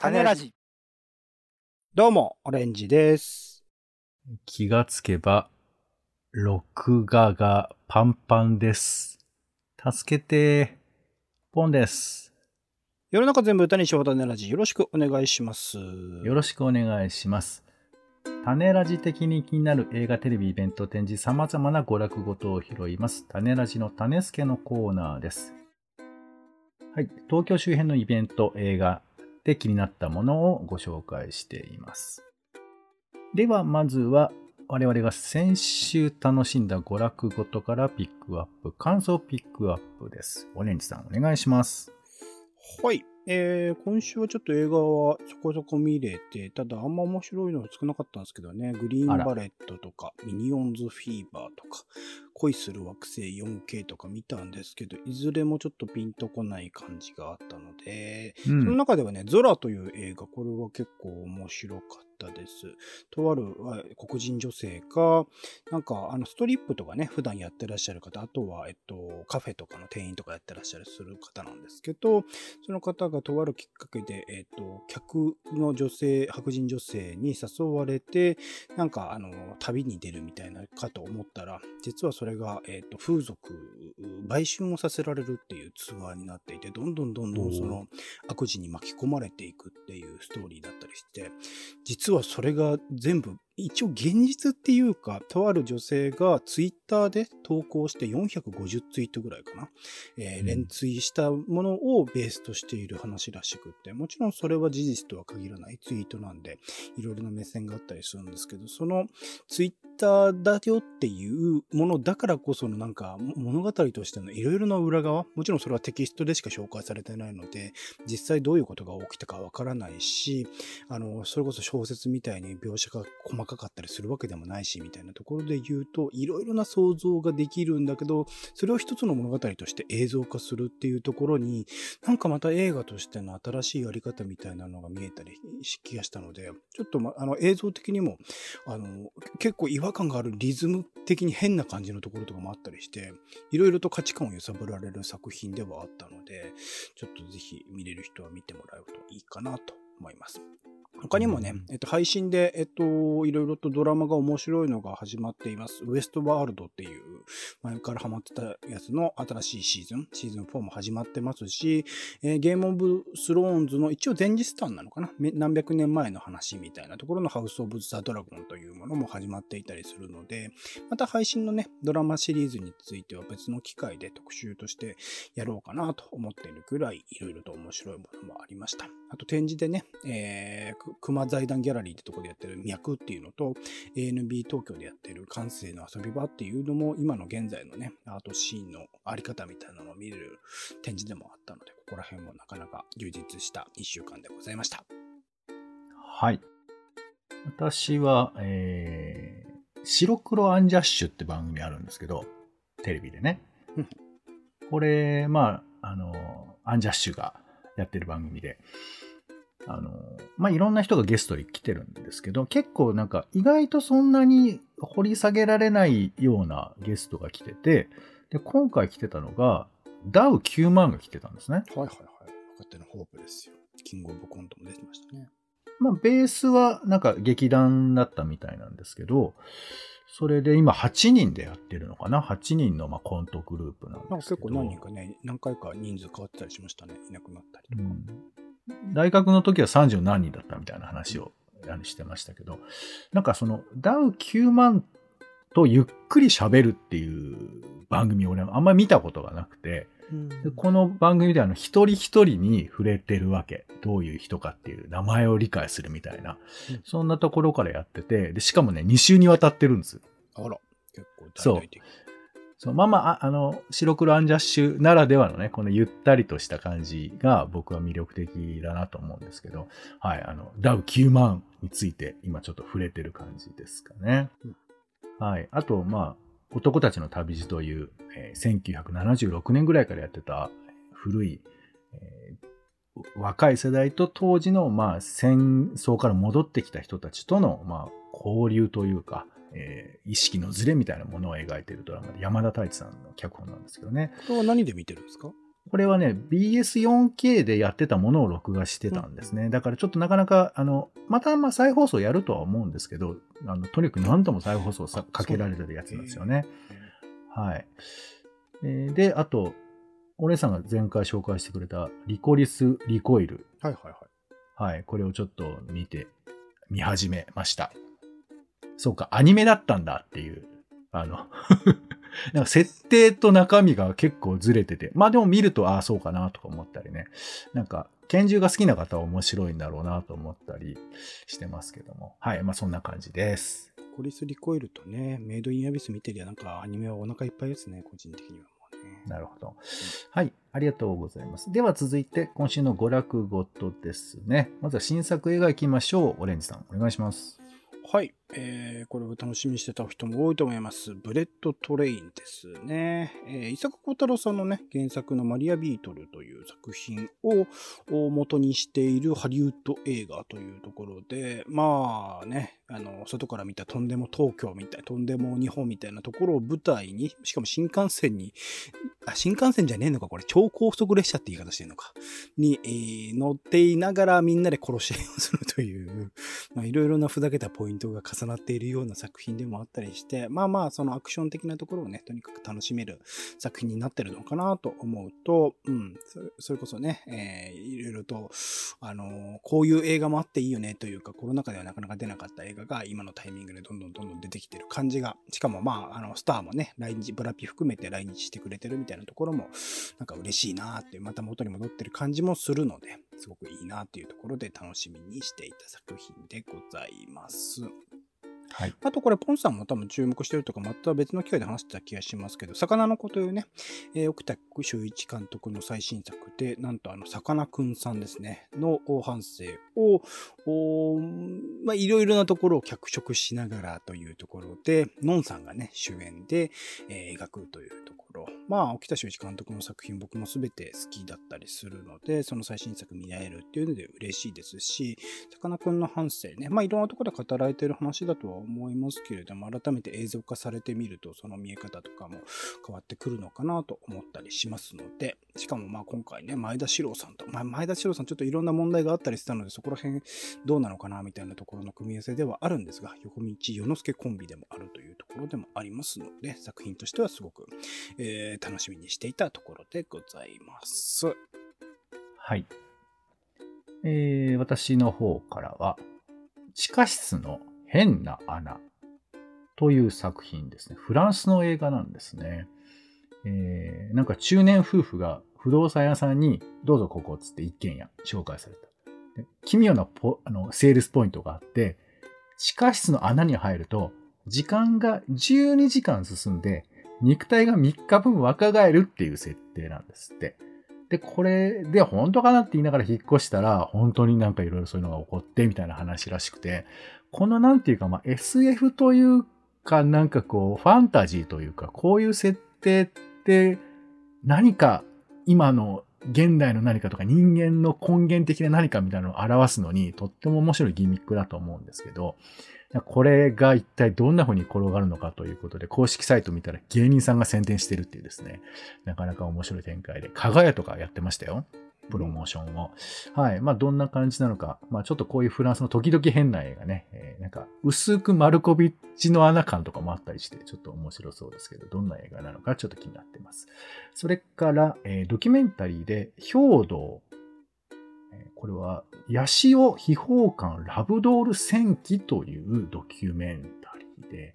種ラジ。どうも、オレンジです。気がつけば、録画がパンパンです。助けて、ポンです。世の中全部歌にしよう種ラジ。よろしくお願いします。よろしくお願いします。種ラジ的に気になる映画、テレビ、イベント、展示、様々な娯楽ごとを拾います。種ラジの種助のコーナーです。はい。東京周辺のイベント、映画で気になったものをご紹介しています。では、まずは、我々が先週楽しんだ娯楽ごとからピックアップ、感想ピックアップです。オレンジさん、お願いします。はい。えー、今週はちょっと映画はそこそこ見れて、ただあんま面白いの少なかったんですけどね、グリーンバレットとか、ミニオンズフィーバーとか、恋する惑星 4K とか見たんですけど、いずれもちょっとピンとこない感じがあったので、うそのん。中ではね、ゾラという映画、これは結構面白かったです。とあるあ黒人女性が、なんか、あの、ストリップとかね、普段やってらっしゃる方、あとは、えっと、カフェとかの店員とかやってらっしゃるする方なんですけど、その方がとあるきっかけで、えっと、客の女性、白人女性に誘われて、なんか、あの、旅に出るみたいなかと思ったら、実はそれが、えっと、風俗、売春をさせられるっていうツアーになっていて、どんどんどんどんその悪事に巻き込まれていくっていうストーリーだったりして、実実はそれが全部、一応現実っていうか、とある女性がツイッターで投稿して450ツイートぐらいかな、えーうん。連ツイしたものをベースとしている話らしくって、もちろんそれは事実とは限らないツイートなんで、いろいろな目線があったりするんですけど、そのツイッターだよっていうものだからこそのなんか物語としてのいろいろな裏側、もちろんそれはテキストでしか紹介されてないので、実際どういうことが起きたかわからないし、あの、それこそ小説みたいに描写が細かかったりするわけでもないし、みたいなところで言うと、いろいろな想像ができるんだけど、それを一つの物語として映像化するっていうところに、なんかまた映画としての新しいやり方みたいなのが見えたりし気がしたので、ちょっと、ま、あの映像的にも、あの、結構違和感があるリズム的に変な感じのところとかもあったりして、いろいろと価値観を揺さぶられる作品ではあったので、ちょっとぜひ見れる人は見てもらうといいかなと思います。他にもね、えっと、配信で、えっと、いろいろとドラマが面白いのが始まっています。ウエストワールドっていう、前からハマってたやつの新しいシーズン、シーズン4も始まってますし、えーゲームオブスローンズの一応前日談なのかな？め何百年前の話みたいなところのハウス・オブ・ザ・ドラゴンというものも始まっていたりするので、また配信のね、ドラマシリーズについては別の機会で特集としてやろうかなと思っているくらい、いろいろと面白いものもありました。あと展示でね、えー、く熊財団ギャラリーってところでやってる脈っていうのと、ANB 東京でやってる感性の遊び場っていうのも、今の現在のね、アートシーンのあり方みたいなのを見れる展示でもあったので、ここら辺もなかなか充実した一週間でございました。はい。私は、えー、白黒アンジャッシュって番組あるんですけど、テレビでねうん。これ、まあ、あの、アンジャッシュがやってる番組で、あの、まあ、いろんな人がゲストに来てるんですけど、結構なんか意外とそんなに掘り下げられないようなゲストが来てて、で、今回来てたのが、ダウ9万が来てたんですね。はいはいはい。若手のホープですよ。キングオブコントも出てましたね。まあ、ベースはなんか劇団だったみたいなんですけど、それで今8人でやってるのかな ?8 人のまあコントグループなんですけど。結構何人かね、何回か人数変わってたりしましたね。いなくなったりとか。うん大学の時は30何人だったみたいな話をしてましたけど、なんかそのダウ9万とゆっくり喋るっていう番組を俺はあんまり見たことがなくて、うんでこの番組ではあの一人一人に触れてるわけ。どういう人かっていう名前を理解するみたいな。うんそんなところからやってて、で、しかもね、2週にわたってるんです。あら、結構大々的。そうまあまあ、あの、白黒アンジャッシュならではのね、このゆったりとした感じが僕は魅力的だなと思うんですけど、はい、あの、ダウ9万について今ちょっと触れてる感じですかね。はい。あと、まあ、男たちの旅路という、えー1976年ぐらいからやってた古い、えー若い世代と当時の、まあ、戦争から戻ってきた人たちとの、まあ、交流というか、えー意識のズレみたいなものを描いているドラマで山田太一さんの脚本なんですけどね。これは何で見てるんですか？これはね、BS4K でやってたものを録画してたんですね。だからちょっとなかなか、あの、またまあ再放送やるとは思うんですけど、あのとにかく何度も再放送さかけられてるやつなんですよね。はい。えー、で、あと、お姉さんが前回紹介してくれたリコリス・リコイル。はいはいはい。はい、これをちょっと見て、見始めました。そうか、アニメだったんだっていう、あの なんか設定と中身が結構ずれてて、まあでも見ると、ああ、そうかなとか思ったりね。なんか、拳銃が好きな方は面白いんだろうなと思ったりしてますけども。はい、まあそんな感じです。コリスリコイルとね、メイドインアビス見てりゃなんかアニメはお腹いっぱいですね、個人的には。なるほど。はい。ありがとうございます。では続いて、今週の娯楽ごとですね。まずは新作映画行きましょう。オレンジさん、お願いします。はい。えー、これを楽しみにしてた人も多いと思います。ブレット・トレインですね。えー、伊坂幸太郎さんのね、原作のマリア・ビートルという作品を元にしているハリウッド映画というところで、まあね、あの、外から見たとんでも東京みたい、とんでも日本みたいなところを舞台に、しかも新幹線に、あ、新幹線じゃねえのか、これ、超高速列車って言い方してるのか、に、えー、乗っていながらみんなで殺し合いをするという、まあ、いろいろなふざけたポイントが重重なっているような作品でもあったりして、まあまあ、そのアクション的なところをね、とにかく楽しめる作品になってるのかなと思うと、うん、それこそね、えー、いろいろと、あの、こういう映画もあっていいよねというか、コロナ禍ではなかなか出なかった映画が今のタイミングでどんどんどんどん出てきてる感じが、しかもまあ、あの、スターもね、来日、ブラピ含めて来日してくれてるみたいなところも、なんか嬉しいなーって、また元に戻ってる感じもするので、すごくいいなっていうところで楽しみにしていた作品でございます。はい、あとこれ、ポンさんも多分注目してるとか、また別の機会で話してた気がしますけど、魚の子というね、えー、奥田修一監督の最新作で、なんとあの、さかなクンさんですね、の反省を、いろいろなところを脚色しながらというところで、ノンさんがね、主演で、えー、描くというところ。まあ、沖田修一監督の作品僕も全て好きだったりするので、その最新作見られるっていうので嬉しいですし、さかなクンの反省ね、まあいろんなところで語られてる話だとは思いますけれども、改めて映像化されてみると、その見え方とかも変わってくるのかなと思ったりしますので、しかもまあ今回ね、前田史郎さんと、まあ、前田史郎さんちょっといろんな問題があったりしたので、そこら辺どうなのかなみたいなところの組み合わせではあるんですが、横道世之助コンビでもあるというところでもありますので、作品としてはすごく、えー、楽しみにしていたところでございます。はい。えー、私の方からは、地下室の変な穴という作品ですね。フランスの映画なんですね。えー、なんか中年夫婦が不動産屋さんにどうぞここっつって一軒家紹介された。奇妙なポあのセールスポイントがあって、地下室の穴に入ると、時間が12時間進んで、肉体が3日分若返るっていう設定なんですって。で、これで本当かなって言いながら引っ越したら、本当になんかいろいろそういうのが起こってみたいな話らしくて、このなんていうか、まあ、SF というか、なんかこう、ファンタジーというか、こういう設定って何か今の現代の何かとか人間の根源的な何かみたいなのを表すのにとっても面白いギミックだと思うんですけど、これが一体どんな風に転がるのかということで、公式サイト見たら芸人さんが宣伝してるっていうですね、なかなか面白い展開で、かがやとかやってましたよ。プロモーションを。はい。まあ、どんな感じなのか。まあ、ちょっとこういうフランスの時々変な映画ね。えー、なんか、薄くマルコビッチの穴感とかもあったりして、ちょっと面白そうですけど、どんな映画なのかちょっと気になってます。それから、えー、ドキュメンタリーで、兵道。これは、ヤシオ秘宝館ラブドール戦記というドキュメンタリーで、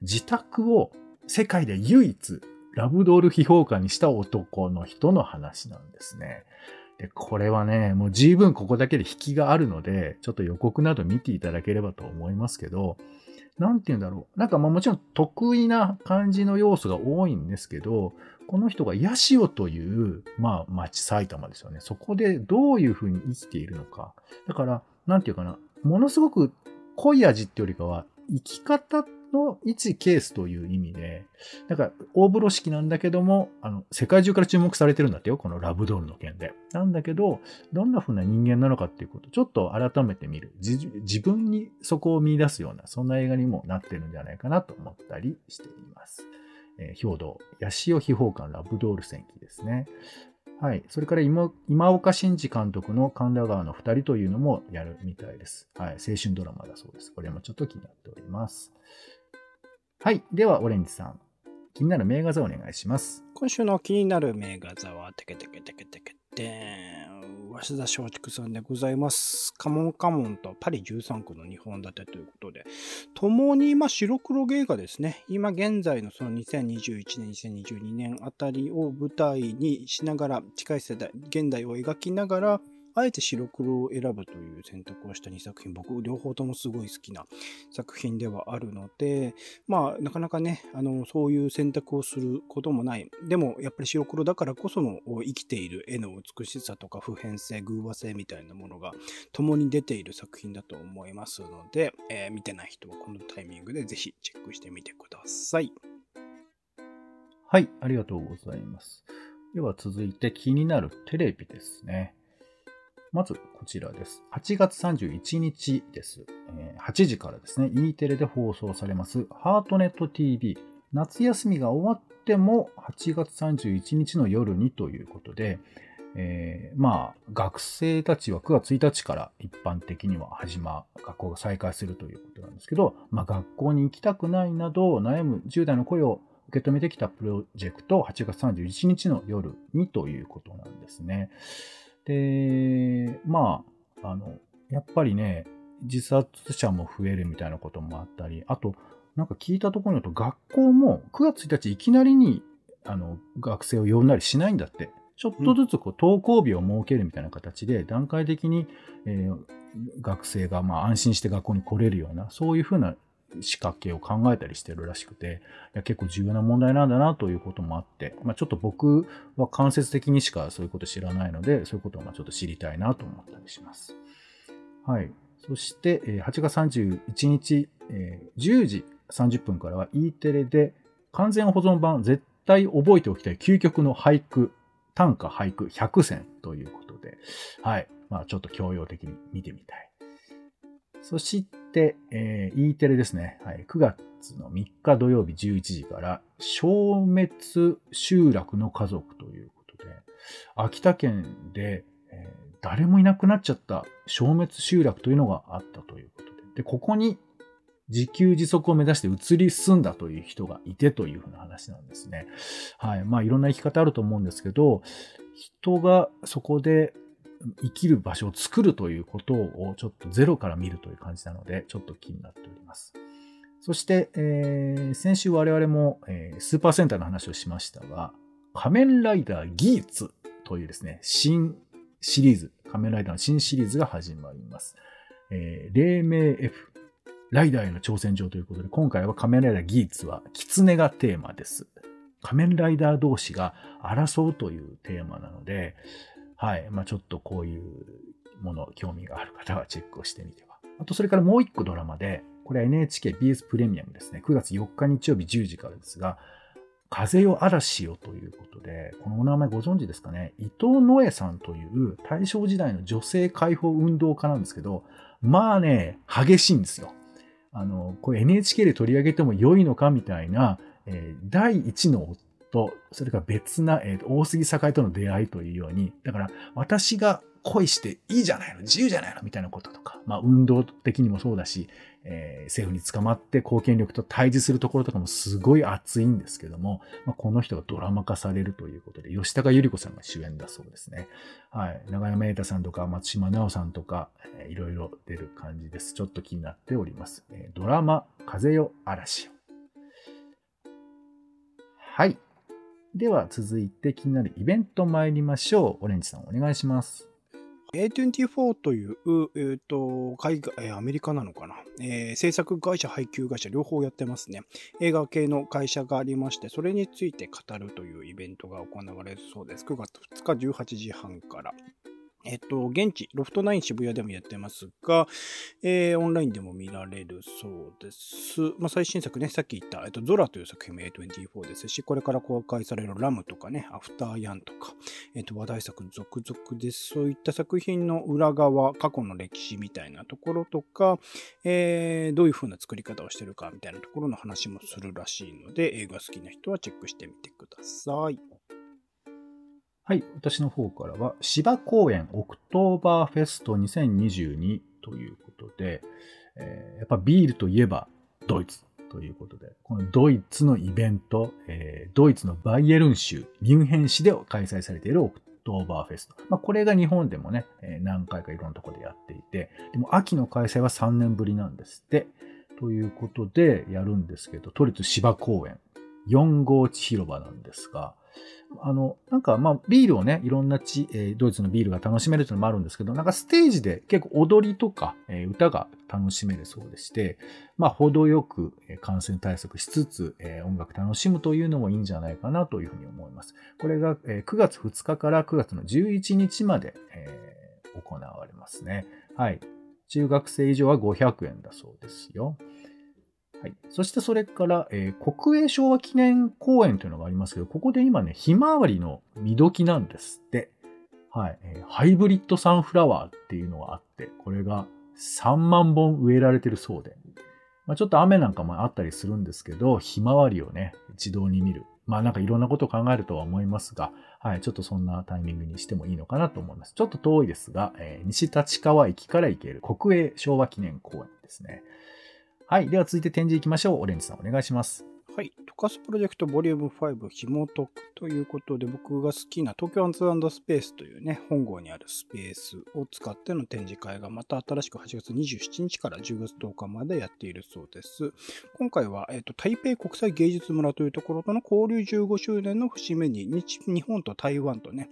自宅を世界で唯一ラブドール秘宝館にした男の人の話なんですね。で、これはね、もう十分ここだけで引きがあるので、ちょっと予告など見ていただければと思いますけど、なんて言うんだろう。なんかまあもちろん得意な感じの要素が多いんですけど、この人がヤシオという、まあ町埼玉ですよね。そこでどういうふうに生きているのか。だから、なんていうかな。ものすごく濃い味ってよりかは、生き方の一ケースという意味で、なんか大風呂敷なんだけども、あの、世界中から注目されてるんだってよ、このラブドールの件で。なんだけど、どんな風な人間なのかっていうことちょっと改めて見る。自分にそこを見出すような、そんな映画にもなってるんじゃないかなと思ったりしています。えー、兵道、ヤシオ秘宝館ラブドール戦記ですね。はい。それから今岡慎二監督の神田川の2人というのもやるみたいです。はい。青春ドラマだそうです。これもちょっと気になっております。はい。では、オレンジさん。気になる名画座お願いします。今週の気になる名画座は、テケテケテケテケテン、鷲田松竹さんでございます。カモンカモンとパリ13区の2本立てということで、共に今白黒芸がですね。今現在のその2021年、2022年あたりを舞台にしながら、近い世代、現代を描きながら、あえて白黒を選ぶという選択をした2作品、僕両方ともすごい好きな作品ではあるので、まあ、なかなかね、あの、そういう選択をすることもない。でも、やっぱり白黒だからこその生きている絵の美しさとか普遍性、偶話性みたいなものが共に出ている作品だと思いますので、えー見てない人はこのタイミングでぜひチェックしてみてください。はい。ありがとうございます。では続いて気になるテレビですね。まずこちらです。8月31日です。え8時からですね、E テレで放送されます、ハートネット TV。夏休みが終わっても8月31日の夜にということで、えーまあ、学生たちは9月1日から一般的には始ま、学校が再開するということなんですけど、まあ、学校に行きたくないなど悩む10代の声を受け止めてきたプロジェクト8月31日の夜にということなんですね。で、まあ、あの、やっぱりね、自殺者も増えるみたいなこともあったり、あと、なんか聞いたところによると、学校も9月1日いきなりに、あの、学生を呼んだりしないんだって。ちょっとずつこう登校日を設けるみたいな形で、段階的に、えー学生がまあ安心して学校に来れるような、そういうふうな仕掛けを考えたりしてるらしくて、いや結構重要な問題なんだなということもあって、まあ、ちょっと僕は間接的にしかそういうこと知らないので、そういうことをまちょっと知りたいなと思ったりします。はい。そして、8月31日、10時30分からは E テレで完全保存版絶対覚えておきたい究極の俳句、短歌俳句100選ということで、はい。まあちょっと教養的に見てみたい。そして、えー E テレですね。はい。9月の3日土曜日11時から、消滅集落の家族ということで、秋田県で、えー誰もいなくなっちゃった消滅集落というのがあったということで、で、ここに自給自足を目指して移り住んだという人がいてというふうな話なんですね。はい。まあいろんな生き方あると思うんですけど、人がそこで生きる場所を作るということをちょっとゼロから見るという感じなので、ちょっと気になっております。そして、えー先週我々も、えースーパーセンターの話をしましたが、仮面ライダーギーツというですね、新シリーズ、仮面ライダーの新シリーズが始まります。えー黎明 F、ライダーへの挑戦状ということで、今回は仮面ライダーギーツは、狐がテーマです。仮面ライダー同士が争うというテーマなので、はい。まあちょっとこういうもの、興味がある方はチェックをしてみては。あと、それからもう一個ドラマで、これは NHKBS プレミアムですね。9月4日日曜日10時からですが、風よ嵐よということで、このお名前ご存知ですかね？伊藤野江さんという大正時代の女性解放運動家なんですけど、まあね、激しいんですよ。あの、これ NHK で取り上げても良いのかみたいな、えー第一の夫、それから別な、えー大杉栄との出会いというように、だから私が恋していいじゃないの、自由じゃないのみたいなこととか、まあ運動的にもそうだし、えー政府に捕まって貢献力と対峙するところとかもすごい熱いんですけども、まあ、この人がドラマ化されるということで、吉高由里子さんが主演だそうですね。はい。長山瑛太さんとか松島奈緒さんとか、えーいろいろ出る感じです。ちょっと気になっております。えードラマ、風よ嵐よ。はい。では続いて気になるイベント参りましょう。オレンジさんお願いします。A24 という、えっ、と、海外、アメリカなのかな、えー制作会社、配給会社、両方やってますね。映画系の会社がありまして、それについて語るというイベントが行われるそうです。9月2日18時半から。えっ、と、現地、ロフトナイン渋谷でもやってますが、えーオンラインでも見られるそうです。まあ、最新作ね、さっき言った、えっと、ゾラという作品も A24 ですし、これから公開されるラムとかね、アフターヤンとか、えっと、話題作続々です。そういった作品の裏側、過去の歴史みたいなところとか、えーどういう風な作り方をしてるかみたいなところの話もするらしいので、映画好きな人はチェックしてみてください。はい、私の方からは、芝公園オクトーバーフェスト2022ということで、えーやっぱビールといえばドイツということで、このドイツのイベント、えードイツのバイエルン州、ミュンヘン市で開催されているオクトーバーフェスト。まあ、これが日本でもね、え何回かいろんなところでやっていて、でも秋の開催は3年ぶりなんですって。ということでやるんですけど、都立芝公園、4号地広場なんですが、あの、なんかまあビールをね、いろんな地、えドイツのビールが楽しめるというのもあるんですけど、なんかステージで結構踊りとか、え歌が楽しめるそうでして、まあ程よく感染対策しつつ、え音楽楽しむというのもいいんじゃないかなというふうに思います。これが、え9月2日から9月の11日まで、え行われますね。はい。中学生以上は500円だそうですよ。はい。そしてそれから、えー国営昭和記念公園というのがありますけど、ここで今ね、ひまわりの見時なんですって。はい、えーハイブリッドサンフラワーっていうのがあって、これが3万本植えられてるそうで。まあ、ちょっと雨なんかもあったりするんですけど、ひまわりをね、自動に見る。まあなんかいろんなことを考えるとは思いますが、はい、ちょっとそんなタイミングにしてもいいのかなと思います。ちょっと遠いですが、えー西立川駅から行ける国営昭和記念公園ですね。はい。では続いて展示いきましょう。オレンジさんお願いします。はい。トカスプロジェクトボリューム5紐解くということで、僕が好きな東京アンズスペースというね、本郷にあるスペースを使っての展示会がまた新しく8月27日から10月10日までやっているそうです。今回は、えっ、と、台北国際芸術村というところとの交流15周年の節目に日、日本と台湾とね、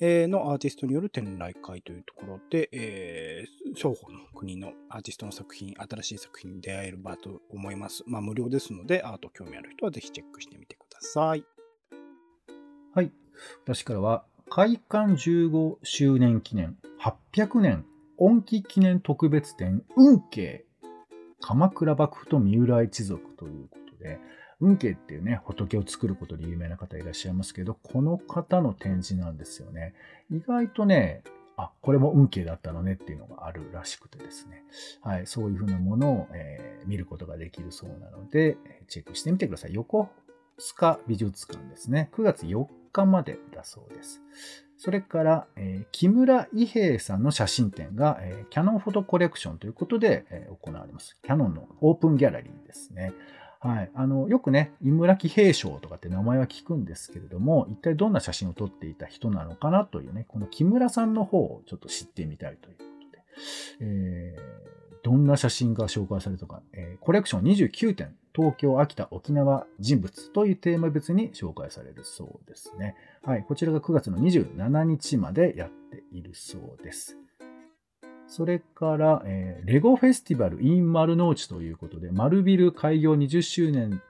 えーのアーティストによる展覧会というところで、えー双方の国のアーティストの作品、新しい作品に出会える場と思います。まあ無料ですので、アート興味あるある人はぜひチェックしてみてください。はい。私からは、開館15周年記念800年音機記念特別展運慶鎌倉幕府と三浦一族ということで、運慶っていうね、仏を作ることで有名な方いらっしゃいますけど、この方の展示なんですよね。意外とね、あ、これも運慶だったのねっていうのがあるらしくてですね。はい、そういうふうなものを、えー見ることができるそうなので、チェックしてみてください。横須賀美術館ですね。9月4日までだそうです。それから、えー木村伊兵衛さんの写真展が、えーキャノンフォトコレクションということで、えー行われます。キャノンのオープンギャラリーですね。はい。あの、よくね、井村喜平章とかって名前は聞くんですけれども、一体どんな写真を撮っていた人なのかなというね、この木村さんの方をちょっと知ってみたいということで、えーどんな写真が紹介されたか、えーコレクション29点、東京、秋田、沖縄人物というテーマ別に紹介されるそうですね。はい。こちらが9月の27日までやっているそうです。それから、えーレゴフェスティバル in 丸の内ということで、丸ビル開業20周年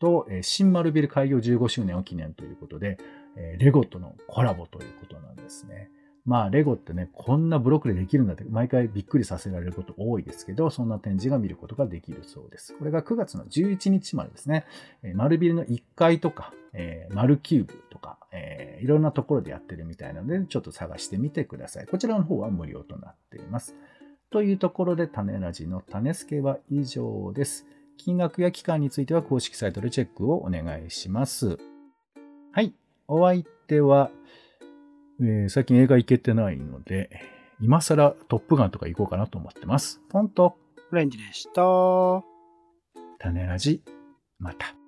と、えー新丸ビル開業15周年を記念ということで、えーレゴとのコラボということなんですね。まあ、レゴってね、こんなブロックでできるんだって、毎回びっくりさせられること多いですけど、そんな展示が見ることができるそうです。これが9月の11日までですね、えー丸ビルの1階とか、えー丸キューブとか、えーいろんなところでやってるみたいなので、ちょっと探してみてください。こちらの方は無料となっています。というところで、種ラジの種付けは以上です。金額や期間については公式サイトでチェックをお願いします。はい。お相手は、えー最近映画行けてないので、今更トップガンとか行こうかなと思ってます。ポンと、オレンジでした。種ラジ、また。